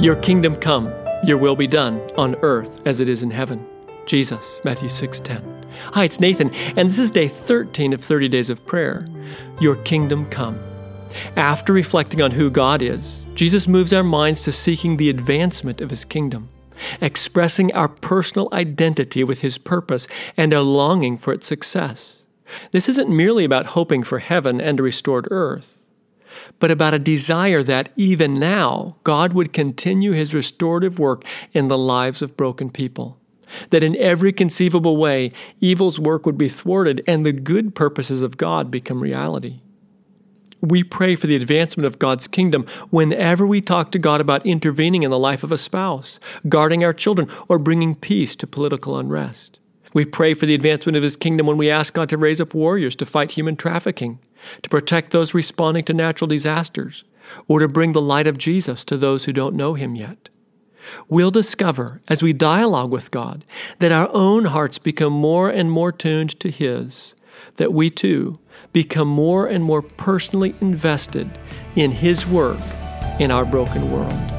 Your kingdom come, your will be done on earth as it is in heaven. Jesus, Matthew 6:10. Hi, it's Nathan, and this is day 13 of 30 days of prayer. Your kingdom come. After reflecting on who God is, Jesus moves our minds to seeking the advancement of his kingdom, expressing our personal identity with his purpose and a longing for its success. This isn't merely about hoping for heaven and a restored earth, but about a desire that even now God would continue his restorative work in the lives of broken people. That in every conceivable way, evil's work would be thwarted and the good purposes of God become reality. We pray for the advancement of God's kingdom whenever we talk to God about intervening in the life of a spouse, guarding our children, or bringing peace to political unrest. We pray for the advancement of His kingdom when we ask God to raise up warriors to fight human trafficking, to protect those responding to natural disasters, or to bring the light of Jesus to those who don't know Him yet. We'll discover, as we dialogue with God, that our own hearts become more and more tuned to His, that we too become more and more personally invested in His work in our broken world.